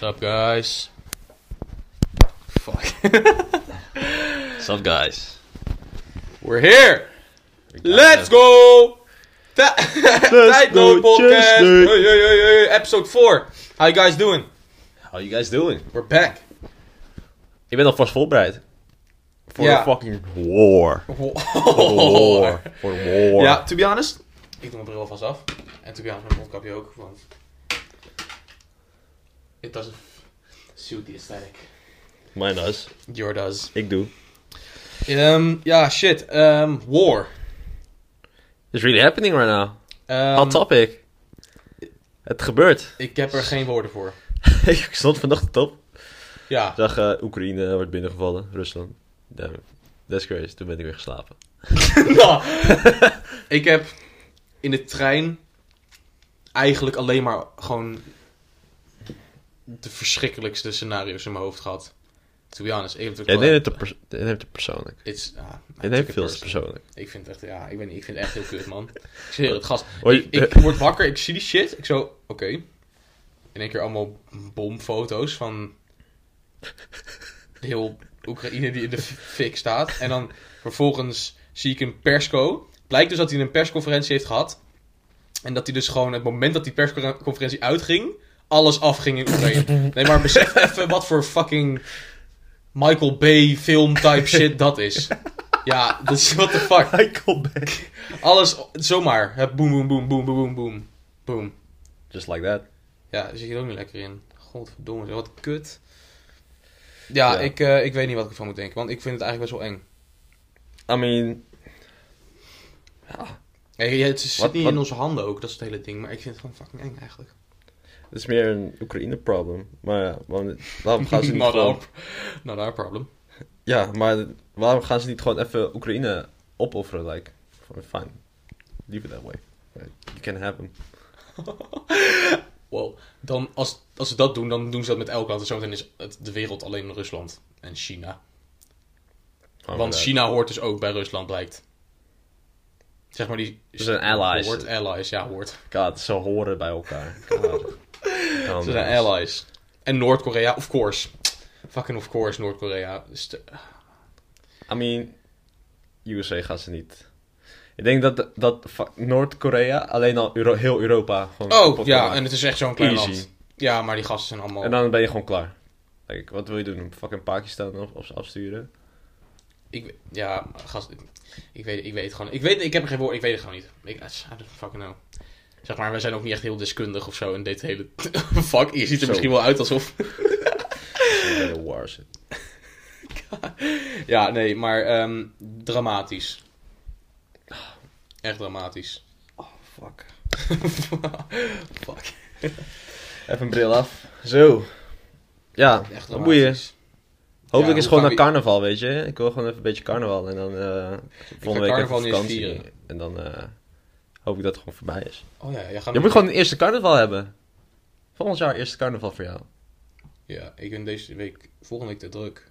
What's up, guys? Fuck. What's up, guys? We're here! Let's go! go! Ta- Tijdloop go, podcast! Hey, hey, hey, hey, episode 4. How you guys doing? How you guys doing? We're back. Ik ben alvast voorbereid. Voor Ja. de fucking war. War. De war. Ja, to be honest, ik doe mijn bril alvast af. En to be honest, mijn mondkapje ook, want... It doesn't suit the aesthetic. Mijn does. Your does. Ik doe. Ehm, ja, shit. Ehm, war. It's really happening right now. Ehm, Hot topic. Het gebeurt. Ik heb er geen woorden voor. ik stond vanochtend op. Ja. Ik zag eh, Oekraïne wordt binnengevallen. Rusland. Damn. That's crazy. Toen ben ik weer geslapen. Nou, ik heb in de trein eigenlijk alleen maar gewoon de verschrikkelijkste scenario's in mijn hoofd gehad. To be honest, ik het wel- neemt het, pers- het persoonlijk. It's, ah, Je took neemt veel persoonlijk. Ik vind het echt, ja, ik weet niet, ik vind het echt heel kut, man. Ik zweer het, gast. Ik word wakker, ik zie die shit, ik zo, oké. In één keer allemaal bomfoto's van heel Oekraïne die in de fik staat. En dan vervolgens zie ik een persco. Blijkt dus dat hij een persconferentie heeft gehad. En dat hij dus gewoon, het moment dat die persconferentie uitging, alles afging in Oekraïne. Nee, maar besef even wat voor fucking Michael Bay film type shit dat is. Ja, dat is what the fuck. Michael Bay. Alles zomaar. Het boom, boom, boom, boom, boom, boom, boom. Just like that. Ja, daar zit je er ook niet lekker in. Godverdomme, wat kut. Ja. Ik, eh, ik weet niet wat ik ervan moet denken, want ik vind het eigenlijk best wel eng. I mean... Ja. Hey, het zit Wat- niet wat- in onze handen ook, dat is het hele ding. Maar ik vind het gewoon fucking eng eigenlijk. Het is meer een Oekraïne-problem. Maar ja, waarom, waarom gaan ze niet not, gewoon... not our problem. Ja, maar waarom gaan ze niet gewoon even Oekraïne opofferen? Like, fine. Leave it that way. You can have them. Wow. Dan, als, als ze dat doen, dan doen ze dat met elk land. En zometeen is het, de wereld alleen Rusland en China. Want China hoort dus ook bij Rusland, blijkt. Zeg maar die... Ze zijn allies. Hoort, allies, ja, hoort. God, ze horen bij elkaar. Ze zijn allies. En Noord-Korea, of course. Fucking of course, Noord-Korea. I mean, USA gaan ze niet. Ik denk dat, dat Noord-Korea alleen al Euro- heel Europa gewoon Oh, ja, maken. en het is echt zo'n klein Easy. land. Ja, maar die gasten zijn allemaal... En dan ben je gewoon klaar. Like, wat wil je doen? Fucking Pakistan of, of ze afsturen? Ik, ja, gast, ik weet, ik weet het gewoon. Ik, weet, ik heb er geen woord, ik weet het gewoon niet. Ik, I don't fucking know. Zeg maar, wij zijn ook niet echt heel deskundig of zo in dit hele vak. Je ziet er Zo. misschien wel uit alsof... Bij de war zit. Ja, nee, maar ehm, dramatisch. Echt dramatisch. Oh, fuck. Fuck. Even een bril af. Zo. Ja, Echt dramatisch. Hopelijk Ja, is gewoon naar we- carnaval, weet je. Ik wil gewoon even een beetje carnaval. En dan eh volgende week carnaval even vakantie. En dan eh, hoop ik dat het gewoon voorbij is. Oh ja, jij gaat Je moet gewoon een eerste carnaval hebben. Volgend jaar eerste carnaval voor jou. Ja, ik ben deze week, volgende week te druk.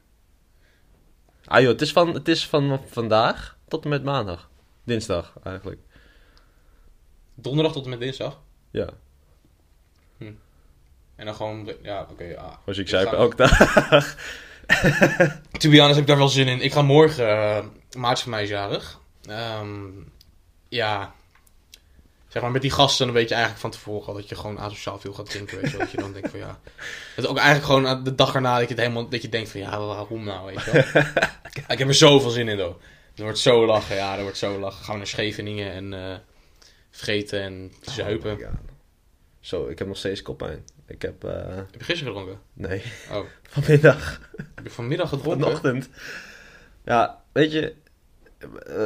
Ah joh, het is van, het is van vandaag tot en met maandag. Dinsdag eigenlijk. Donderdag tot en met dinsdag. Ja. En dan gewoon, ja, oké, ja. Zoals ik Ik zei, ga- elke dag. To be honest heb ik daar wel zin in. Ik ga morgen, uh, maart van mij is jarig. Ehm, ja, zeg maar met die gasten dan weet je eigenlijk van tevoren al dat je gewoon asociaal veel gaat drinken, weet je. Dat je dan denkt van ja, het is ook eigenlijk gewoon aan de dag erna dat je het helemaal, dat je denkt van ja, waarom nou, weet je wel. ik heb er zoveel zin in, though. Er wordt zo lachen, ja, er wordt zo lachen. Gaan we naar Scheveningen en eh vreten en zuipen. Oh my God. Zo, ik heb nog steeds koppijn. Ik heb, eh, heb je gisteren gedronken? nee, Oh, vanmiddag. heb je vanmiddag gedronken? Vanochtend. Ja, weet je, eh,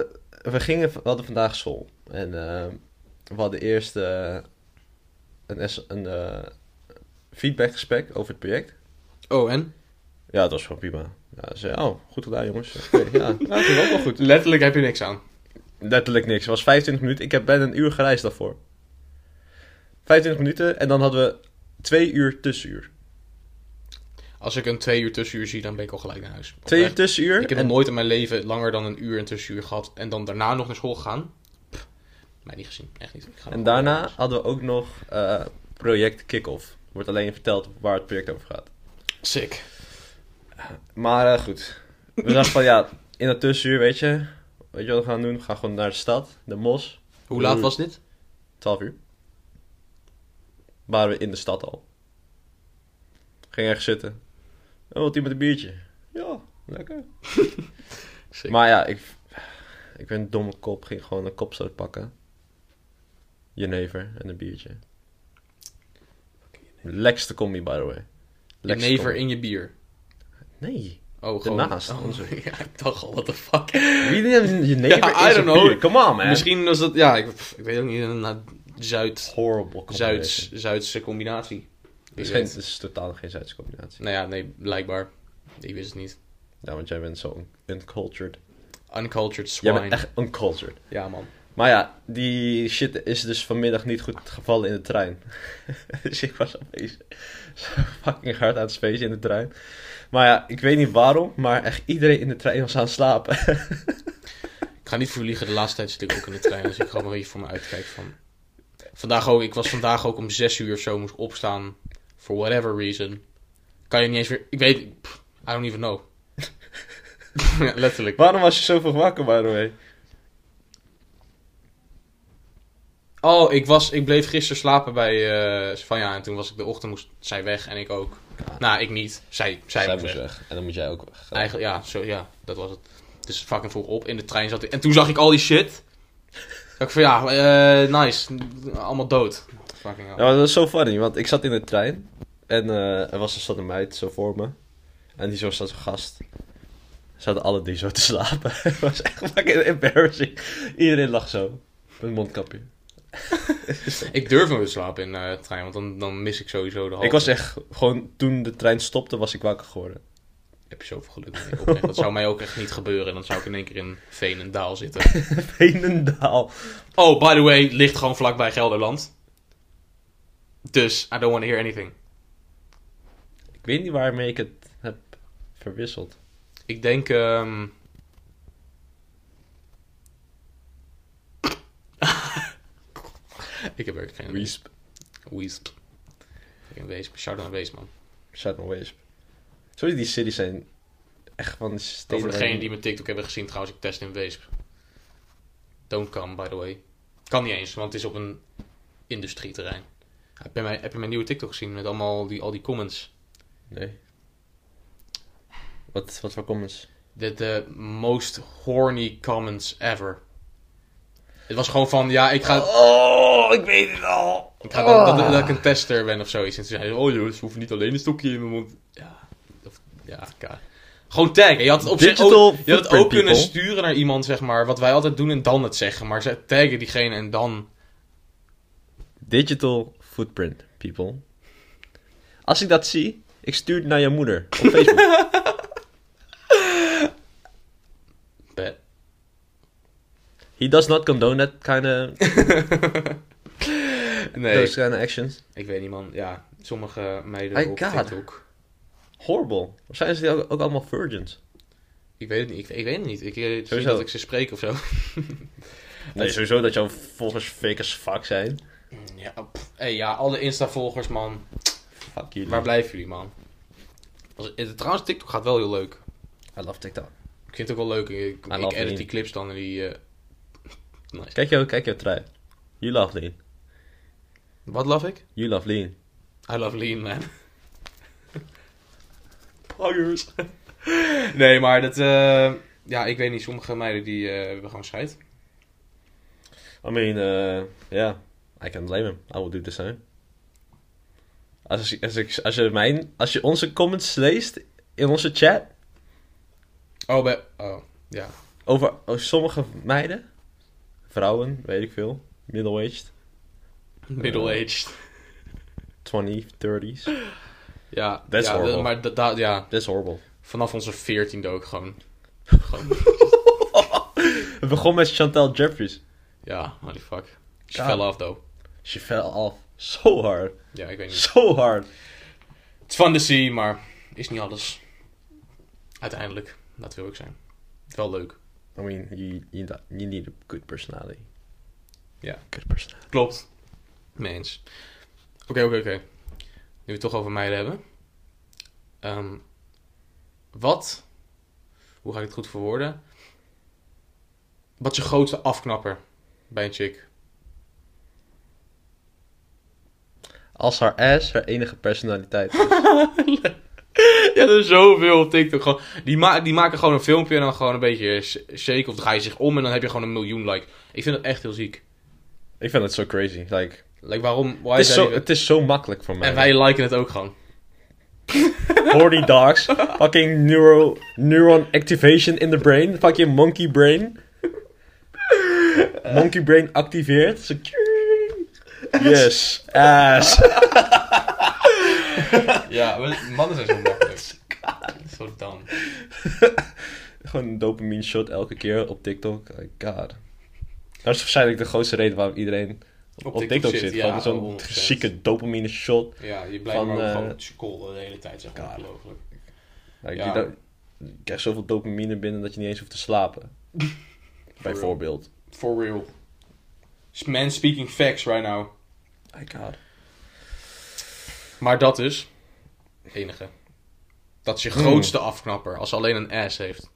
we gingen, we hadden vandaag school. En eh, we hadden eerst eh, een, eh, feedbackgesprek over het project. Oh, en? Ja, dat was gewoon prima. Ja, ze zei, oh, goed gedaan jongens. Ja, ja, dat ging ook wel goed. Letterlijk heb je niks aan. Letterlijk niks. Het was 25 minuten. Ik heb bijna een uur gereisd daarvoor. 25 minuten en dan hadden we twee uur tussenuur. Als ik een twee uur tussenuur zie, dan ben ik al gelijk naar huis. Twee uur tussenuur. Ik heb en nog nooit in mijn leven langer dan een uur een tussenuur gehad. En dan daarna nog naar school gegaan. Mij niet gezien. Echt niet. Ik ga En daarna hadden we ook nog eh, project kick-off. Wordt alleen verteld waar het project over gaat. Sick. Maar eh, goed. We dachten van ja, in het tussenuur, weet je. Weet je wat we gaan doen? We gaan gewoon naar de stad, de Mos. Hoe laat was dit? 12 uur. Waren we in de stad al. Ging ergens zitten. Oh, wat iemand een biertje? Ja, lekker. Sick. Maar ja, ik, ik ben een domme kop. Ging gewoon een kopstoot pakken. Jenever en een biertje. Lekkerste combi, by the way. Jenever combi. in je bier. Nee. Oh, gewoon... Oh, onze. ja, ik dacht al, what the fuck. Wie neemt jenever Ja, I in don't know. Come on, man. Misschien was dat... Ja, ik, ik weet ook niet. Een Zuid... Horrible Zuids, combination. Zuidse combinatie. Het is, geen, het is totaal geen Zuidse combinatie. Nou ja, nee, blijkbaar. Ik wist het niet. Ja, want jij bent zo un- uncultured. Uncultured Jij swine. bent echt uncultured. Ja, man. Maar ja, die shit is dus vanmiddag niet goed gevallen in de trein. dus ik was opeens zo fucking hard aan het spacen in de trein. Maar ja, ik weet niet waarom, maar echt iedereen in de trein was aan het slapen. Ik ga niet voor liegen, de laatste tijd zit ik ook in de trein. Dus ik gewoon een beetje voor me uitkijk van... Vandaag ook, ik was vandaag ook om zes uur of zo, moest opstaan. For whatever reason. Kan je niet eens weer... Ik weet... I don't even know. ja, letterlijk. waarom was je zo vroeg wakker, by the way? Oh, ik, was, ik bleef gisteren slapen bij uh, Svanja. En toen was ik de ochtend, moest zij weg en ik ook. Nou, ik niet. Zij, zij, Zij moest weg. weg. En dan moet jij ook weg. Eigenlijk, ja, zo, ja, dat was het. Dus fucking vroeg op. In de trein zat ik. En toen zag ik al die shit. Dacht ik van ja, eh, nice. Allemaal dood. Fucking. Ja, maar dat was zo funny, want ik zat in de trein. En eh, er was zat een meid zo voor me. En die zo zat zo gast. Ze hadden alle drie zo te slapen. Het was echt fucking embarrassing. Iedereen lag zo. Met een mondkapje. Ik durf nooit te slapen in eh, de trein, want dan, dan mis ik sowieso de halte. Ik was echt gewoon, toen de trein stopte, was ik wakker geworden. Heb je zoveel geluk mee. Dat zou mij ook echt niet gebeuren. Dan zou ik in één keer in Veenendaal zitten. Veenendaal. Oh, by the way, ligt gewoon vlakbij Gelderland. Dus, I don't want to hear anything. Ik weet niet waarmee ik het heb verwisseld. Ik denk... ehm ik heb er geen idee. Weesp. Weesp. Fucking Weesp. Shout out naar Weesp, man. Shout out Weesp. Sorry, die cities zijn echt van die steden... Over waar degene je- die mijn TikTok hebben gezien, trouwens, ik test in Weesp. Don't come, by the way. Kan niet eens, want het is op een industrieterrein. Heb je mijn, heb je mijn nieuwe TikTok gezien met allemaal die, al die comments? Nee. Wat, wat voor comments? De, de most horny comments ever. Het was gewoon van, ja, ik ga... Oh, ik weet het al. Ik ga dat, dat, dat ik een tester ben of zoiets. En toen zei hij, oh joh, ze hoeven niet alleen een stokje in mijn mond. Ja, of, ja, Gewoon taggen. Je had het op zich ook, je had het ook kunnen sturen naar iemand, zeg maar, wat wij altijd doen en dan het zeggen. Maar ze taggen diegene en dan... Digital footprint, people. Als ik dat zie, ik stuur het naar je moeder op Facebook. He does not condone that kind of Nee, those kind of actions. ik weet niet man. Ja, sommige meiden My op God. TikTok. Horrible. Of zijn ze ook, ook allemaal virgins? Ik weet het niet. Ik, ik weet het niet. Ik eh, zie Sowieso. dat ik ze spreek of zo. Nee, sowieso dat jouw volgers fake as fuck zijn. Ja, pff. hey, ja, alle Insta-volgers, man. Fuck jullie. Waar blijven jullie, man? Als, eh, trouwens, TikTok gaat wel heel leuk. I love TikTok. Ik vind het ook wel leuk. Ik, edit die clips dan en die... eh, Nice. Kijk jou, kijk jouw trui. You love lean. Wat love ik? You love lean. I love lean, man. Poggers. nee, maar dat... eh, ja, ik weet niet. Sommige meiden die eh, hebben gewoon scheid. I mean, uh, yeah, I can blame him. I will do the same. Als, als, ik, als, je mijn, als je onze comments leest in onze chat Oh, bij... Oh, ja. over, over sommige meiden, vrouwen, weet ik veel, middle-aged, Middle-aged. 20, 30s. Ja, That's ja, horrible. maar da, da- ja, That's horrible. vanaf onze veertiende ook gewoon. gewoon Het begon met Chantal Jeffries. ja, holy fuck. She fell off, though. She fell off so hard. Ja, ik weet niet. So hard. Het is fun to see, maar is niet alles. Uiteindelijk, dat wil ik zijn. Wel leuk. I mean, you, you, you need a good personality. Ja. Good personality. Klopt. Mee eens. Oké, oké, oké. we het toch over meiden hebben. Ehm, wat, hoe ga ik het goed verwoorden? Wat is je grootste afknapper bij een chick? Als haar ass haar enige personaliteit is. Ja, er is zoveel op TikTok. Gewoon, die, ma die maken gewoon een filmpje en dan gewoon een beetje sh- shake of draai je zich om en dan heb je gewoon een miljoen like. Ik vind dat echt heel ziek. Ik vind het zo crazy. Like, Like, waarom? Why het, is zo, het is zo makkelijk voor mij. En wij liken het ook gewoon. Horny dogs. Fucking neuro, neuron activation in the brain. Fucking monkey brain. Monkey brain activeert. Yes. Ass. Ja, mannen zijn zo makkelijk. Zo dom. Gewoon een dopamine shot elke keer op TikTok. Like, god. Dat is waarschijnlijk de grootste reden waarom iedereen op, TikTok, zit. ja, Gewoon zo'n 100%. zieke dopamine shot. Ja, je blijft Van, maar eh, gewoon scrollen de hele tijd, zeg maar. Ongelooflijk. Ja. je, krijgt zoveel dopamine binnen dat je niet eens hoeft te slapen. Bijvoorbeeld. For real. Man speaking facts right now. My god. Maar dat is... Enige. Dat is je Hmm. grootste afknapper, als ze alleen een ass heeft.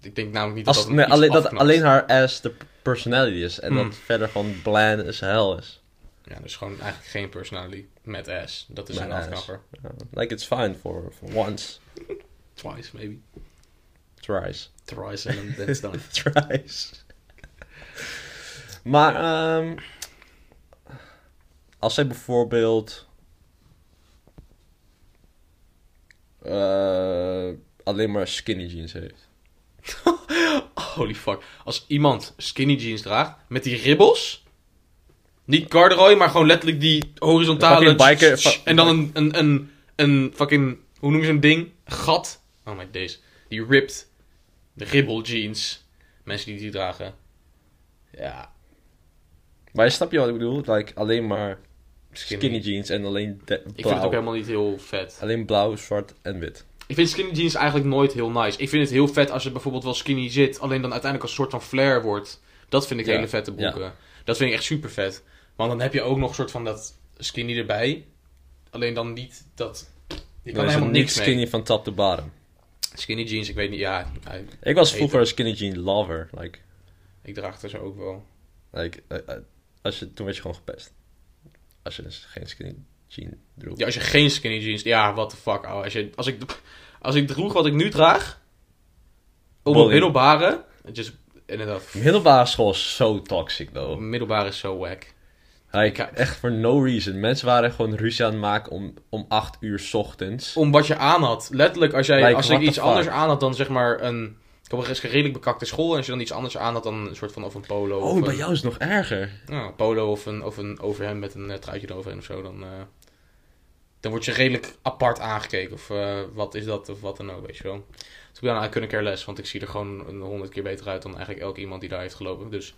Ik denk namelijk niet dat Als, dat nee, alleen, dat alleen haar ass de personality is. En Hmm. dat verder gewoon bland as hell is. Ja, dus gewoon eigenlijk geen personality met ass. Dat is Met een ass. afknapper. Like it's fine for, for once. Twice, maybe. Thrice. Thrice and then it's done. Thrice. maar, ehm als zij bijvoorbeeld eh, alleen maar skinny jeans heeft. Holy fuck. Als iemand skinny jeans draagt met die ribbels. Niet corduroy, maar gewoon letterlijk die horizontale. Biker- en dan een, een, een, een fucking. Hoe noem je zo'n ding? Gat. Oh my days. Die ripped. De ribbel jeans. Mensen die die dragen. Ja. Maar je snap je wat ik bedoel? Like alleen maar Skinny. skinny, jeans en alleen de- Ik vind het blauw. ook helemaal niet heel vet. Alleen blauw, zwart en wit. Ik vind skinny jeans eigenlijk nooit heel nice. Ik vind het heel vet als je bijvoorbeeld wel skinny zit, alleen dan uiteindelijk een soort van flare wordt. Dat vind ik Ja, hele vette broeken. Dat vind ik echt super vet. Want dan heb je ook nog een soort van dat skinny erbij. Alleen dan niet dat... Je kan helemaal niks skinny mee. van top to bottom. Skinny jeans, ik weet niet, ja. Ik was vroeger een skinny jean lover. Like, ik draag er zo ook wel. like, eh, eh, als je, toen werd je gewoon gepest. Als je geen skinny jean droeg. Ja, als je geen skinny jeans... Ja, what the fuck, ouwe. Als, je, als, ik, als ik droeg wat ik nu draag... Op mijn middelbare... Just, inderdaad, Middelbare school is zo toxic, though. middelbare is zo wack. Like, Ik- echt for no reason. Mensen waren gewoon ruzie aan het maken om, om 8 uur 's ochtends. om wat je aan had. Letterlijk, als, jij, Like, als ik iets anders aan had dan zeg maar een... Ik heb een redelijk bekakte school. En als je dan iets anders aan had dan een soort van of een polo. Oh, of bij een, jou is het nog erger. Ja, een polo of een, of een overhemd met een uh, truitje eroverheen of zo. Dan, eh, dan word je redelijk apart aangekeken. Of eh, wat is dat of wat dan ook, weet je wel. Dus ik ben couldn't care less. Want ik zie er gewoon een honderd keer beter uit dan eigenlijk elke iemand die daar heeft gelopen. Dus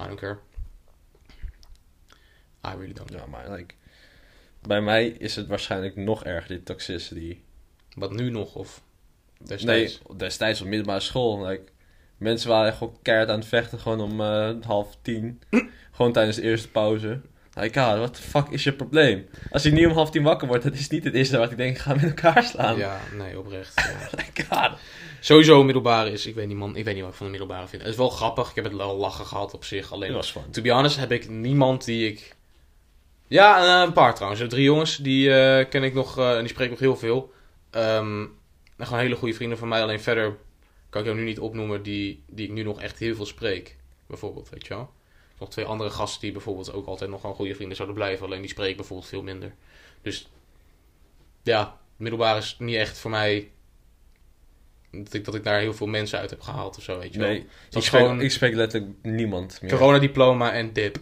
I don't care. I really don't. Ja, maar like, bij mij is het waarschijnlijk nog erger, die toxicity. Wat nu nog of Nee, destijds? destijds op middelbare school. Like, mensen waren gewoon keihard aan het vechten, gewoon om eh, half tien. gewoon tijdens de eerste pauze. Like, ah, what the fuck is je probleem? Als ik niet om half tien wakker word, dat is niet het eerste wat ik denk, ga met elkaar slaan. Ja, nee, oprecht. ja. Like, god. Sowieso middelbare is, ik weet niet man, ik weet niet wat ik van de middelbare vind. Het is wel grappig, ik heb het wel lachen gehad op zich. Alleen, was fun. to be honest, heb ik niemand die ik... Ja, eh, een paar trouwens. Drie jongens, die eh, ken ik nog, en die spreek ik nog heel veel. Ehm, en gewoon hele goede vrienden van mij. Alleen verder kan ik jou nu niet opnoemen die, die ik nu nog echt heel veel spreek. Bijvoorbeeld, weet je wel. Nog twee andere gasten die bijvoorbeeld ook altijd nog gewoon goede vrienden zouden blijven. Alleen die spreek ik bijvoorbeeld veel minder. Dus ja, middelbaar is niet echt voor mij dat ik, dat ik daar heel veel mensen uit heb gehaald of zo, weet je wel. Nee, ik spreek, gewoon ik spreek letterlijk niemand meer. coronadiploma en dip.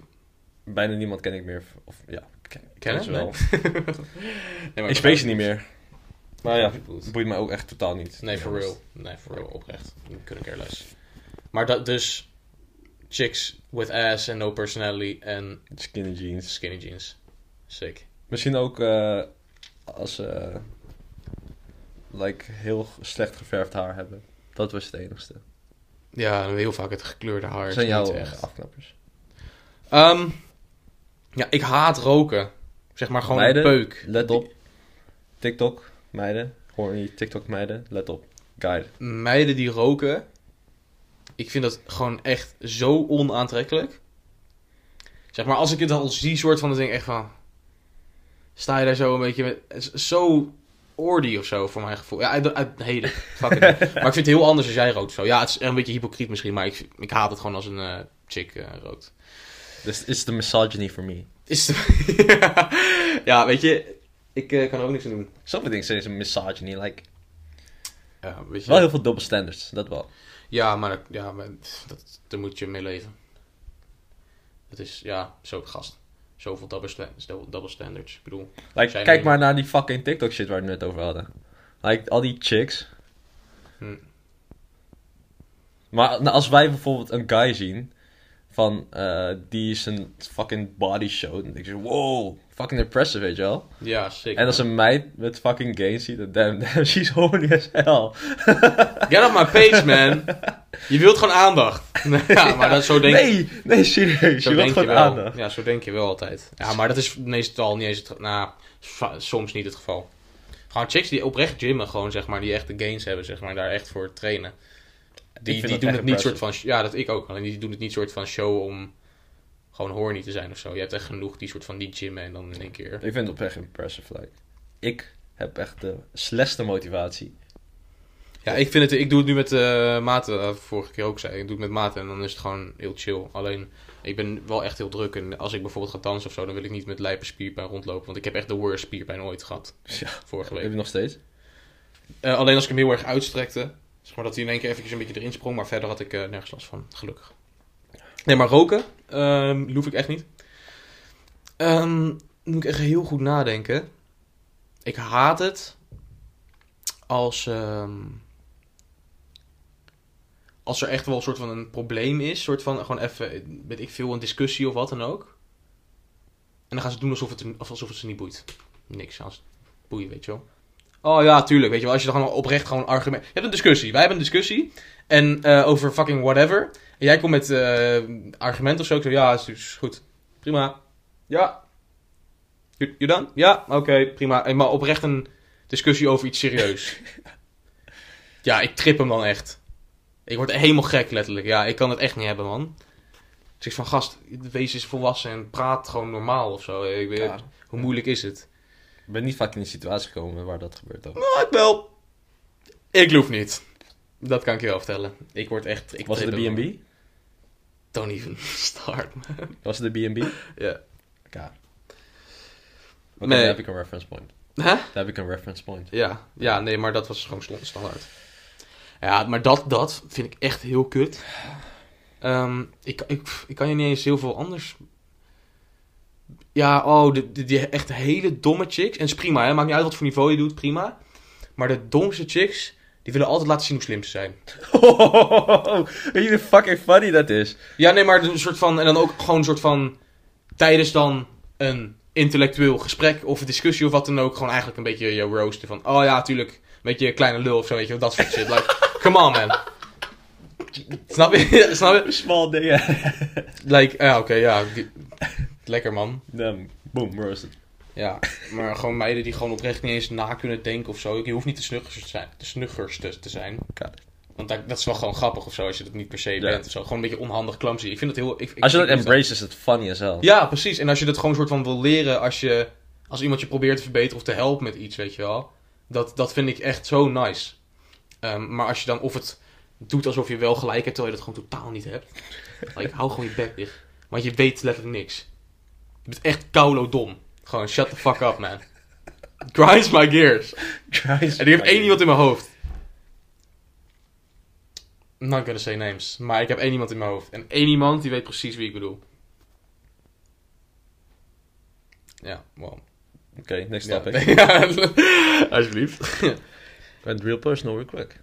Bijna niemand ken ik meer. Of ja, ken, ze wel. Nee, maar Ik spreek ze niet meer. Maar ja, boeit mij ook echt totaal niet. Nee, for real. Nee, for real, oprecht. Ik kunnen care less. Maar dat dus... Chicks with ass and no personality en Skinny jeans. skinny jeans. Sick. Misschien ook eh, als ze like, heel slecht geverfd haar hebben. Dat was het enigste. Ja, heel vaak het gekleurde haar. Zijn jouw echt. afknappers. Ehm, ja, ik haat roken. Zeg maar gewoon Meiden, peuk. Let op. TikTok, meiden. Horny TikTok meiden. Let op. Guide. Meiden die roken. Ik vind dat gewoon echt zo onaantrekkelijk. Zeg maar, als ik het al zie, soort van, dan denk ik echt van... Sta je daar zo een beetje met... Zo ordy of zo, voor mijn gevoel. Ja, uit, uit it. Maar ik vind het heel anders als jij rookt zo. Ja, het is een beetje hypocriet misschien, maar ik, ik haat het gewoon als een eh, chick eh, rookt. This is the misogyny for me. Is de... ja, weet je, ik eh, kan er ook niks aan doen. Sommige dingen zijn misogyny. Like, Ja, weet je. wel heel veel double standards. Dat wel. Ja, maar, dat- ja, maar dat, daar moet je mee leven. Het is, ja, zo gast. Zoveel double, sta- double standards. Ik bedoel, Like, kijk maar naar die fucking TikTok shit waar we het net over hadden. Like, al die chicks. Hm. Maar nou, als wij bijvoorbeeld een guy zien van eh, die zijn fucking body show, dan denk je, wow, fucking impressive, weet je wel. ja, zeker. En als een meid met fucking gains ziet, dan damn, damn, she's horny as hell. Get off my page, man. Je wilt gewoon aandacht. ja, maar dat, zo denk nee, nee, serieus, Zo je wilt je gewoon aandacht. Ja, zo denk je wel altijd. Ja, maar dat is meestal niet eens het Nou, soms niet het geval. Gewoon chicks die oprecht gymmen, gewoon zeg maar, die echt de gains hebben, zeg maar, daar echt voor trainen. Die, die doen het niet impressive. soort van. Ja, dat ik ook. Alleen die doen het niet soort van show om gewoon horny te zijn of zo. Je hebt echt genoeg die soort van niet gymmen en dan in één keer. Ik vind het oprecht impressive, like. Ik heb echt de slechtste motivatie. Ja, ik vind het. Ik doe het nu met eh maten. eh, vorige keer ook zei. Ik doe het met maten en dan is het gewoon heel chill. Alleen, ik ben wel echt heel druk. En als ik bijvoorbeeld ga dansen of zo, dan wil ik niet met lijpe spierpijn rondlopen. Want ik heb echt de worst spierpijn ooit gehad. Ja, Vorige heb week. je nog steeds? Eh, alleen als ik hem heel erg uitstrekte. Zeg maar dat hij in één keer eventjes een beetje erin sprong. Maar verder had ik nergens last van. Gelukkig. Nee, maar roken ehm hoef ik echt niet. Dan moet ik echt heel goed nadenken. Ik haat het als, ehm, als er echt wel een soort van een probleem is. soort van gewoon even, weet ik veel, een discussie of wat dan ook. En dan gaan ze doen alsof het, alsof het ze niet boeit. Niks als boeien, weet je wel. Oh ja, tuurlijk. Weet je wel, als je dan oprecht gewoon argument... Je hebt een discussie. Wij hebben een discussie. En eh, over fucking whatever. En jij komt met eh argument of zo. Ik zeg, ja, is, is goed. Prima. Ja. You, you done? Ja, oké, prima. En maar oprecht een discussie over iets serieus. ja, ik trip hem dan echt. Ik word helemaal gek, letterlijk. Ja, ik kan het echt niet hebben, man. Ik zeg van, gast, wees eens volwassen en praat gewoon normaal of zo. Ik weet, Ja. Hoe moeilijk is het? Ik ben niet vaak in die situatie gekomen waar dat gebeurt ook. Nou, ik wel. Ik loef niet. Dat kan ik je wel vertellen. Ik word echt... Ik Was het de. B&B? Don't even start, man. Was het de B&B? Ja. Ja. Oké, Nee. daar heb ik een reference point. Hè? Daar heb ik een reference point. Ja. Ja, nee, maar dat was gewoon standaard. Ja, maar dat, dat vind ik echt heel kut. Ehm, ik, ik, ik kan je niet eens heel veel anders... Ja, oh, die, die, die echt hele domme chicks. En het is prima, hè. Maakt niet uit wat voor niveau je doet, prima. Maar de domste chicks, die willen altijd laten zien hoe slim ze zijn. Weet je hoe fucking funny dat is? Ja, nee, maar een soort van. En dan ook gewoon een soort van. Tijdens dan een intellectueel gesprek of een discussie of wat dan ook. Gewoon eigenlijk een beetje je roosten van. Oh ja, tuurlijk. Een beetje kleine lul of zo, weet je. Dat soort shit. Like, come on, man. Snap je? Snap je? Small dingen. Like, ja, oké, ja. Lekker, man. Boom, roasted. Ja, maar gewoon meiden die gewoon oprecht niet eens na kunnen denken of zo. Je hoeft niet de snuggerste te zijn. De snuggerste te zijn. Want dat, dat is wel gewoon grappig of zo, als je dat niet per se Ja. bent of zo. Gewoon een beetje onhandig, clumsy. Ik vind het heel... Ik, ik, Als je dat ik- embrace, is het funny as hell. Ja, precies. En als je dat gewoon soort van wil leren als je als iemand je probeert te verbeteren of te helpen met iets, weet je wel. Dat, dat vind ik echt zo nice. Ehm, maar als je dan of het doet alsof je wel gelijk hebt, terwijl je dat gewoon totaal niet hebt. Like, hou gewoon je bek dicht. Want je weet letterlijk niks. Je bent echt koulo dom. Gewoon shut the fuck up, man. Grinds my gears. En ik heb één iemand in mijn hoofd. I'm not gonna say names. Maar ik heb één iemand in mijn hoofd. En één iemand die weet precies wie ik bedoel. Ja, wow. Oké, next Ja, topic. ja, alsjeblieft. And real personal, real quick.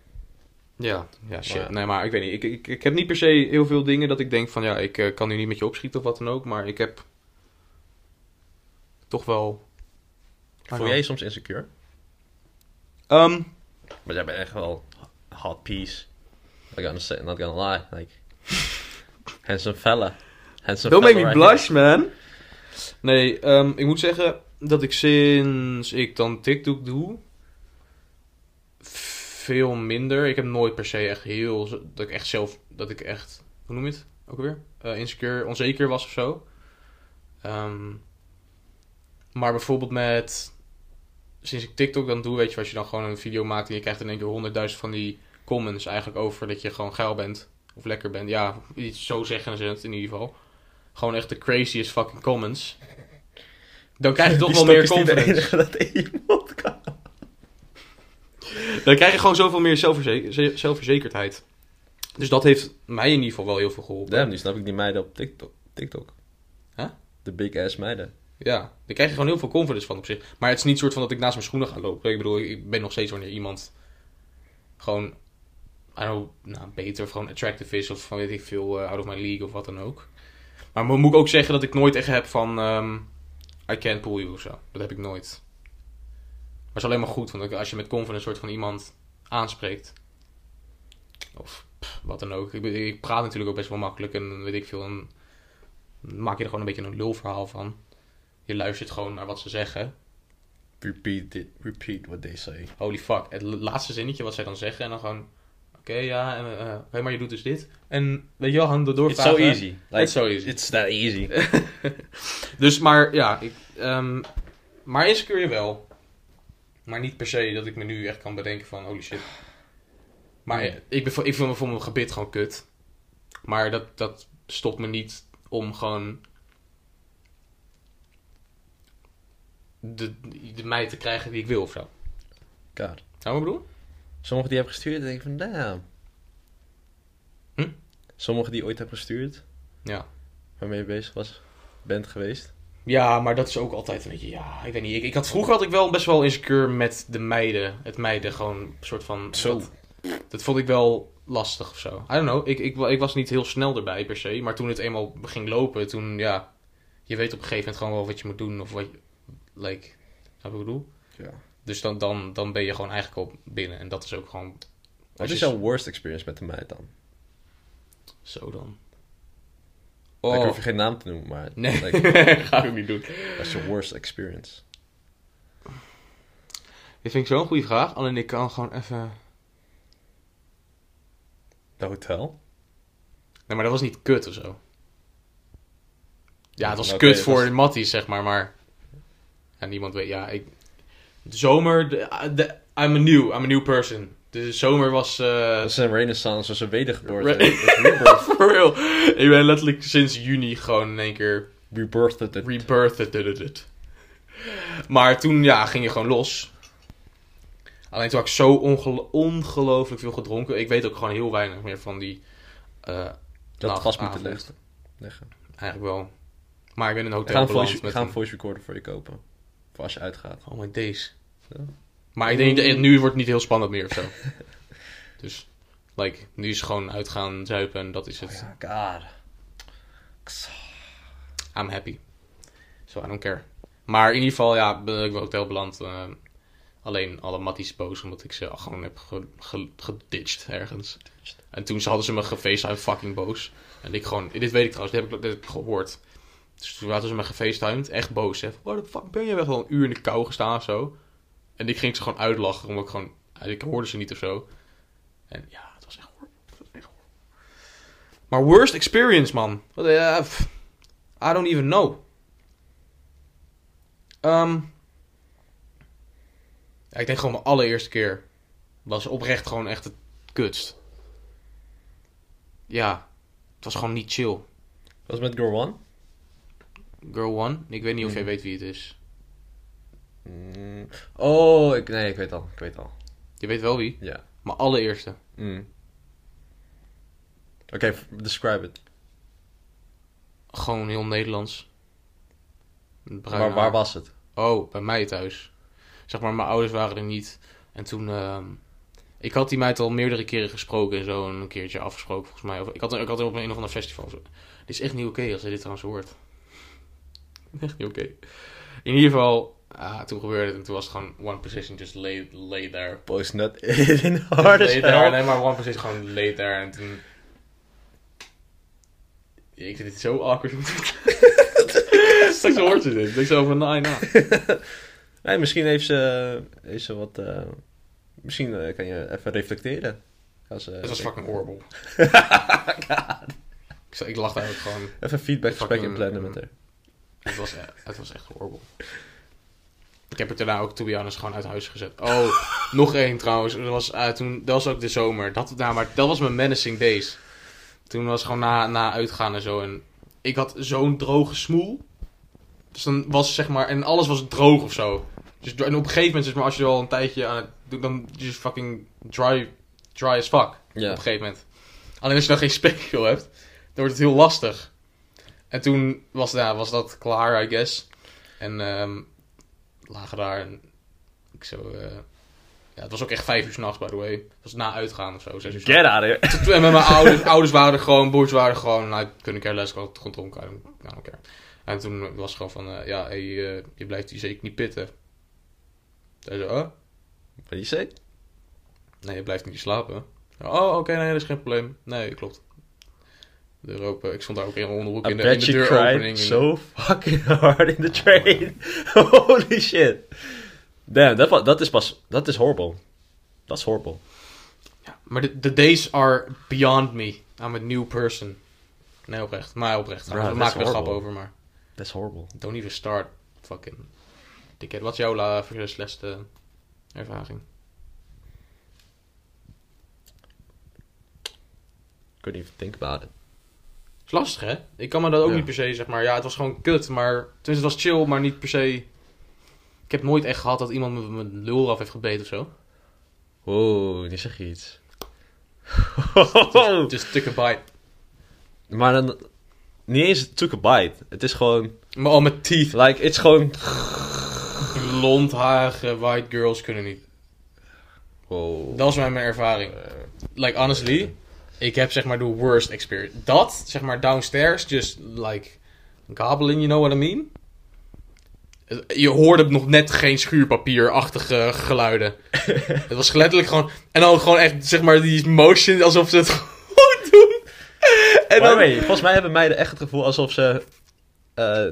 Ja, ja, shit. Maar- Nee, maar ik weet niet. Ik, ik, ik heb niet per se heel veel dingen dat ik denk van ja, ik eh, kan nu niet met je opschieten of wat dan ook. Maar ik heb toch wel. Voel jij je soms insecure? Ehm, Maar jij bent echt wel hot piece. Not gonna say, not gonna lie. Like, handsome fella. Handsome don't make fella me right blush, man. Nee, ehm, ik moet zeggen, dat ik sinds ik dan TikTok doe, veel minder. Ik heb nooit per se echt heel, dat ik echt zelf, dat ik echt, hoe noem je het ook alweer? Eh, insecure, onzeker was of zo. Ehm, maar bijvoorbeeld met, sinds ik TikTok dan doe, weet je, als je dan gewoon een video maakt en je krijgt in één keer honderdduizend van die comments eigenlijk over dat je gewoon geil bent. Of lekker bent. Ja, iets zo zeggen ze het in ieder geval. Gewoon echt de craziest fucking comments. Dan krijg je toch wel meer is niet de confidence. kan. Dan krijg je gewoon zoveel meer zelfverze- ze- zelfverzekerdheid. Dus dat heeft mij in ieder geval wel heel veel geholpen. Damn, nu snap ik die meiden op TikTok. TikTok. Huh? De big ass meiden. Ja, daar krijg je gewoon heel veel confidence van op zich. Maar het is niet soort van dat ik naast mijn schoenen ga lopen. Ik bedoel, ik ben nog steeds wanneer iemand gewoon, nou, beter of gewoon attractive is. Of van weet ik veel, eh, out of my league of wat dan ook. Maar mo- moet ik ook zeggen dat ik nooit echt heb van, ehm, I can't pull you of zo. Dat heb ik nooit. Maar het is alleen maar goed, want als je met confidence soort van iemand aanspreekt. Of wat dan ook. Ik, ik praat natuurlijk ook best wel makkelijk en weet ik veel. Dan maak je er gewoon een beetje een lulverhaal van. Je luistert gewoon naar wat ze zeggen. Repeat it. Repeat what they say. Holy fuck. Het laatste zinnetje wat zij dan zeggen. En dan gewoon... Oké, ja. En, eh, oké, maar je doet dus dit. En weet je wel, gaan door It's so easy. Like, It's so easy. It's that easy. Dus, maar ja. Ik, ehm, maar insecure wel. Maar niet per se dat ik me nu echt kan bedenken van... Holy shit. Maar ja, ik, ben, ik vind me voor mijn gebit gewoon kut. Maar dat, dat stopt me niet om gewoon... De, de mij te krijgen die ik wil of zo. Zou je me bedoelen? Sommigen die hebben gestuurd, denk ik van, damn. Hm? Sommigen die ooit hebben gestuurd, Ja. waarmee je bezig was, bent geweest. Ja, maar dat is ook altijd een beetje, ja, ik weet niet. Ik, ik had, vroeger had ik wel best wel insecure met de meiden. Het meiden, gewoon een soort van... Zo. Dat, dat vond ik wel lastig of zo. I don't know, ik, ik, ik was niet heel snel erbij per se. Maar toen het eenmaal ging lopen, toen, ja... Je weet op een gegeven moment gewoon wel wat je moet doen of wat je... Like, snap je wat ik bedoel? Ja. Dus dan, dan, dan ben je gewoon eigenlijk al binnen. En dat is ook gewoon... Wat is jouw worst experience met de meid dan? Zo dan. Ik Oh, hoef je geen naam te noemen, maar nee, like, ga ik niet doen. wat is je worst experience? Dit vind ik zo'n goede vraag. Alleen ik kan gewoon even... De hotel? Nee, maar dat was niet kut of zo. Ja, het was kut dat voor was- Matties, zeg maar, maar... Ja, niemand weet... Ja, ik... De zomer... De, de, I'm a new. I'm a new person. De zomer was... eh Dat is een renaissance, dat is een wedergeboorte. Re- Dat. For real. Ik ben letterlijk sinds juni gewoon in één keer Rebirthed. it. rebirthed. Maar toen, ja, ging je gewoon los. Alleen toen had ik zo ongelo- ongelooflijk veel gedronken. Ik weet ook gewoon heel weinig meer van die... had nacht, vast moeten leggen. leggen. Eigenlijk wel. Maar ik ben in een We hotel gaan een voice, we gaan een een- voice recorder voor je kopen. Voor als je uitgaat. Oh my days. Ja. Maar ik denk, dat- nu wordt het niet heel spannend meer of zo. dus, like, nu is gewoon uitgaan, zuipen en dat is het. Oh ja, god. I'm happy. So I don't care. Maar in ieder geval, ja, ben ik een hotel beland. eh, alleen alle matties boos, omdat ik ze gewoon heb ge, ge- geditcht ergens. En toen ze- hadden ze me gefacetimed, fucking boos. En ik gewoon, dit weet ik trouwens, dit heb ik, dit heb ik gehoord. Dus toen hadden ze me gefacetimed, echt boos. Hè. Waar de fuck ben je weg? Al een uur in de kou gestaan of zo. En ik ging ze gewoon uitlachen, omdat ik gewoon, ik hoorde ze niet of zo. En ja, het was echt horrible. Maar worst experience, man. Eh, I don't even know. Ja, ik denk gewoon mijn allereerste keer. Was oprecht gewoon echt het kutst. Ja, het was gewoon niet chill. Was het met One? Girl One, ik weet niet of jij Mhm. weet wie het is. Mm. Oh, ik, nee, ik weet al. Ik weet al. Je weet wel wie? Ja. Mijn allereerste. Mm. Oké, describe it. Gewoon heel Nederlands. Bruin Maar waar haar. was het? Oh, bij mij thuis. Zeg maar, mijn ouders waren er niet. En toen... ehm, ik had die meid al meerdere keren gesproken en zo. En een keertje afgesproken, volgens mij. Of, ik, had, ik had er op een of ander festival. Zo. Dit is echt niet oké als hij dit trouwens hoort. Echt niet oké. In ieder geval, ah, toen gebeurde het. En toen was het gewoon one position, just lay, lay there. Boys nut in hard as hell. Nee, maar one position, gewoon lay there. En toen... Ik vind het zo awkward. Straks hoort ze dit. Ik zo van, nee, nou. Nee, misschien heeft ze, heeft ze wat... eh, misschien eh, kan je even reflecteren. Als, eh, Het was fucking horrible. ik, zei- ik lachte eigenlijk gewoon. Even feedbackgesprek Fucking- inplannen met haar. Het was, het was echt horrible. Ik heb het daarna ook, to be honest, gewoon uit huis gezet. Oh, nog één trouwens. Dat was, eh, toen, dat was ook de zomer. Dat, nou, maar dat was mijn menacing days. Toen was het gewoon na, na uitgaan en zo. En ik had zo'n droge smoel. Dus dan was zeg maar... En alles was droog of zo. Dus, en op een gegeven moment, zeg maar, als je al een tijdje aan het doen... Dan is het fucking dry, dry as fuck. Op een gegeven moment. Alleen als je dan geen speeksel hebt, dan wordt het heel lastig. En toen was, ja, was dat klaar, I guess. En ehm lagen daar en ik zo... eh, ja, het was ook echt vijf uur s'nachts, by the way. Het was na uitgaan of zo, zes uur. Get out of here. En met mijn ouders, ouders waren er gewoon, broers waren er gewoon, nou, kunnen keer les, gewoon dronken, don't care. En toen was het gewoon van, eh, ja, hey, eh, je blijft hier zeker niet pitten. Zei ze, oh? Do you say? Nee, je blijft niet slapen. Oh, oké, nee, dat is geen probleem. Nee, klopt. De open. Ik stond daar ook in een onderhoek in de, in de deuropening. so fucking hard in the train. Holy shit. Damn, dat, is pas... Dat is horrible. Dat is horrible. Ja, maar de, de days are beyond me. I'm a new person. Nee, oprecht. Maar oprecht. Bro, we that's maken er een grap over, maar is horrible. don't even start. Fucking dickhead. Wat is jouw la, slechtste ervaring? Couldn't even think about it. Is lastig, hè? Ik kan me dat ook Ja. niet per se, zeg maar... Ja, het was gewoon kut, maar... Tenminste, het was chill, maar niet per se... Ik heb nooit echt gehad dat iemand me mijn lul af heeft gebeten of zo. Wow, nu zeg je iets. Just took a bite. maar dan... Niet eens took a bite. Het is gewoon... Maar al met teeth. Like, het is gewoon... Blondharige white girls kunnen niet. Wow. Dat mijn, mijn ervaring. Eh, Like, honestly, ik heb zeg maar de worst experience. Dat, zeg maar, downstairs, just like gobbling, you know what I mean? Je hoorde nog net geen schuurpapierachtige geluiden. het was letterlijk gewoon... En dan gewoon echt, zeg maar, die motion alsof ze het gewoon doen. En dan... wait, volgens mij hebben meiden echt het gevoel alsof ze... eh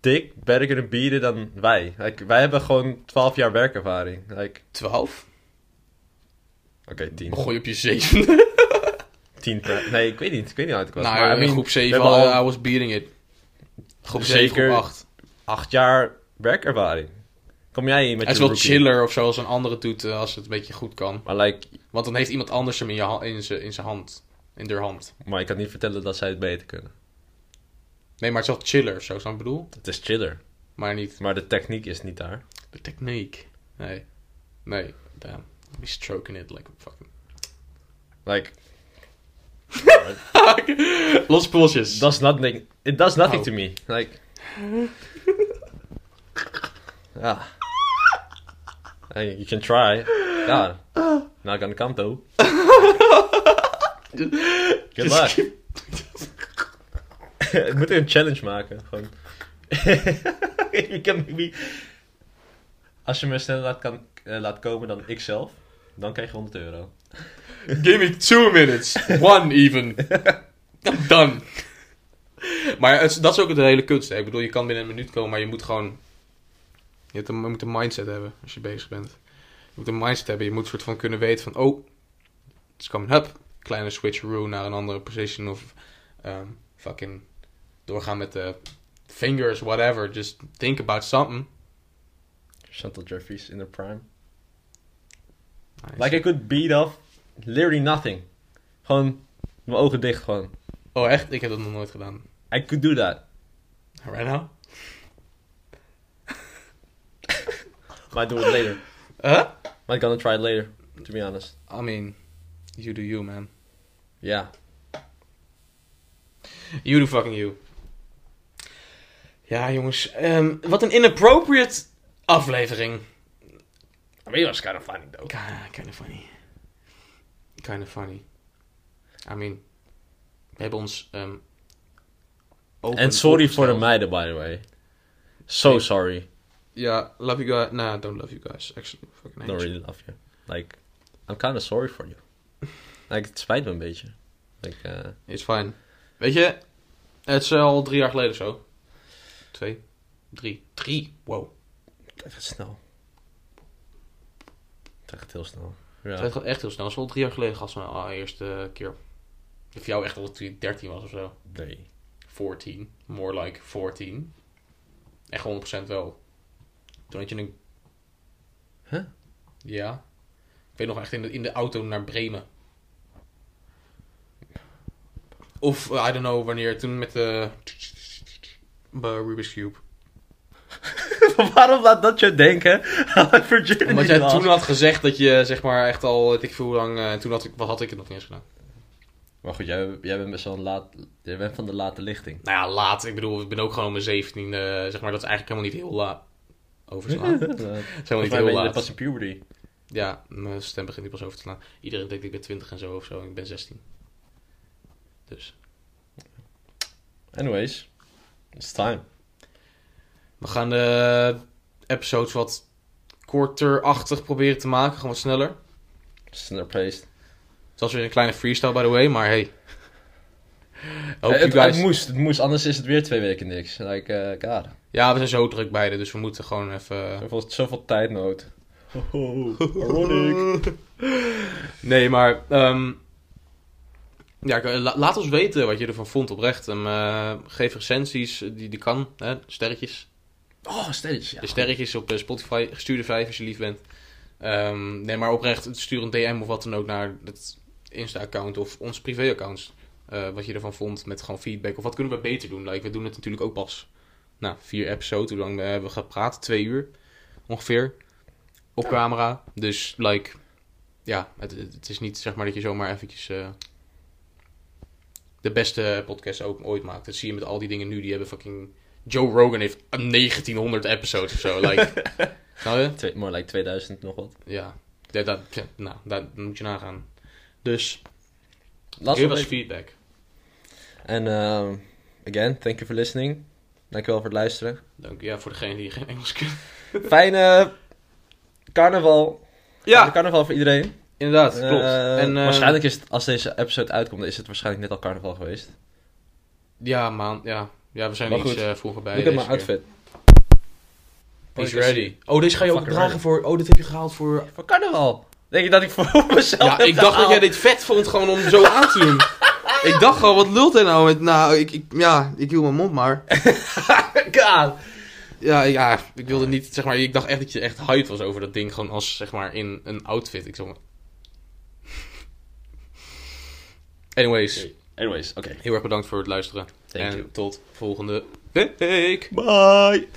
dik better kunnen bieden dan wij. Like, wij hebben gewoon 12 jaar werkervaring. Like, 12? Oké, 10. Begon je op je zevende? 10 per... Nee, ik weet niet. Ik weet niet hoe oud ik was. nou, maar in mean, groep we 7 hebben al, al I was beating it. Groep 7, Zeker. groep 8. 8 jaar werkervaring. Kom jij hier met Het is wel rookie? chiller of zo als een andere doet eh, als het een beetje goed kan. Maar, like, Want dan heeft iemand anders hem in, je in, zijn, in zijn hand. In haar hand. maar ik kan niet vertellen dat zij het beter kunnen. Nee, maar het is wel chiller, zo snap ik bedoel. Het is chiller. Maar niet Maar de techniek is niet daar. de techniek. Nee. Nee, damn. Be stroking it like a fucking... Like, Los pooltjes. does nothing... It does nothing Oh. to me. Like... Hey, you can try. Ja. Not gonna come though. Good Just luck. keep- Ik moet een challenge maken. Gewoon. maybe... Als je me sneller laat, kan, eh, laat komen dan ik zelf, dan krijg je 100 euro. Give me two minutes. One even. I'm done. Maar het, is- dat is ook de hele kunst. Hè. Ik bedoel, je kan binnen een minuut komen, maar je moet gewoon... Je, hebt een, je moet een mindset hebben als je bezig bent. Je moet een mindset hebben. Je moet soort van kunnen weten van... Oh, it's coming up. Kleine switcheroo naar een andere position. Of ehm, fucking doorgaan met de fingers, whatever. Just think about something. Chantal Jeffries in the prime. Nice. Like I could beat off literally nothing. Gewoon mijn ogen dicht gewoon. Oh, echt? Ik heb dat nog nooit gedaan. I could do that. Right now? Might do it later. Huh? Might gonna try it later, to be honest. I mean, you do you, man. Yeah. You do fucking you. Ja, jongens. ehm, wat een inappropriate aflevering. I mean, it was kind of funny though. Kind of funny. Kind of funny. I mean, we hebben ons... ehm open En sorry voor de opgesteld. meiden, by the way. So sorry. Ja, love you guys. Nah, don't love you guys. Actually, fucking hate Don't really love you. Like, I'm kind of sorry for you. Like, het spijt me een beetje. Like, uh, It's fine. Weet je, het is al drie jaar geleden zo. Twee. Drie. Drie? Wow. Het gaat snel. Het gaat heel snel. Ja. Het gaat echt heel snel. Dat is wel drie jaar geleden gast mijn allereerste keer. Voor jou echt al toen je 13 was of zo. Nee. 14. More like 14. Echt 100% wel. Toen had je een... Huh? Ja. Ik weet nog echt in de, in de auto naar Bremen. Of, eh, I don't know, wanneer. Toen met de... Bij Rubik's Cube. Waarom laat dat je denken aan Virginity Omdat jij Lost? toen had gezegd dat je, zeg maar, echt al, weet ik veel hoe lang... eh, toen had ik, wat had ik het nog niet eens gedaan. Maar goed, jij, jij bent best wel een laat... Jij bent van de late lichting. Nou ja, laat. Ik bedoel, ik ben ook gewoon om mijn 17 zeg maar, dat is eigenlijk helemaal niet heel laat. Overslaan. dat is helemaal niet heel ben je laat. pas in puberty. Ja, mijn stem begint nu pas over te slaan. Iedereen denkt ik ben 20 en zo of zo. en Ik ben 16. Dus. Anyways. It's time. We gaan de episodes wat korter-achtig proberen te maken. Gewoon wat sneller. Sneller paced. Het was weer een kleine freestyle, by the way. Maar hey. Hope Eh, you het, guys... het moest, het moest, anders is het weer twee weken niks. Like, eh god. Ja, we zijn zo druk beide. Dus we moeten gewoon even... Zoveel, zoveel tijdnood. ironic. Nee, maar... ehm, ja, la- laat ons weten wat je ervan vond oprecht. Ehm, eh, geef recensies, eh, die, die kan. Hè? Sterretjes. Oh, stelletjes. Ja. De sterretjes op eh, Spotify. Stuur de vijf als je lief bent. Ehm, nee, maar oprecht, stuur een DM of wat dan ook naar het Insta-account of onze privé-accounts. Eh, wat je ervan vond met gewoon feedback. Of wat kunnen we beter doen? Like, we doen het natuurlijk ook pas. Nou, vier episodes. Hoe lang eh, hebben we gepraat? Twee uur ongeveer. Op camera. Dus, like, ja, het, is niet zeg maar dat je zomaar eventjes eh, de beste podcast ook ooit maakt. Dat zie je met al die dingen nu. Die hebben fucking... Joe Rogan heeft 1900 episodes of zo. Like? Twee, more like 2000 nog wat. Ja, dat, nou, dat moet je nagaan. Dus, Laat geef ons feedback. En ehm, again, thank you for listening. Dankjewel voor het luisteren. Dank ja, voor degene die geen Engels kunnen. Fijne carnaval. Fijne Ja, carnaval voor iedereen. inderdaad, klopt. Eh, en, eh, waarschijnlijk is het, als deze episode uitkomt, is het waarschijnlijk net al carnaval geweest. Ja, man, ja. Ja, we zijn Maar iets goed. eh, vroeger bij. My deze keer. outfit. He's ready. Oh, deze ga je ook dragen ready. voor... Oh, dit heb je gehaald voor... Voor carnaval. Denk je dat ik voor mezelf Ja, heb ik dacht dat jij dit vet vond gewoon om zo aan te doen. ik dacht al, wat lult hij nou met... Nou, ik, ik, ja, ik hield mijn mond maar. God. Ja, ja, ik wilde niet, zeg maar... Ik dacht echt dat je echt hyped was over dat ding. Gewoon als, zeg maar, in een outfit. Ik zo... Anyways, Oké. Anyways, oké. heel erg bedankt voor het luisteren. Thank en you. tot volgende week. Bye.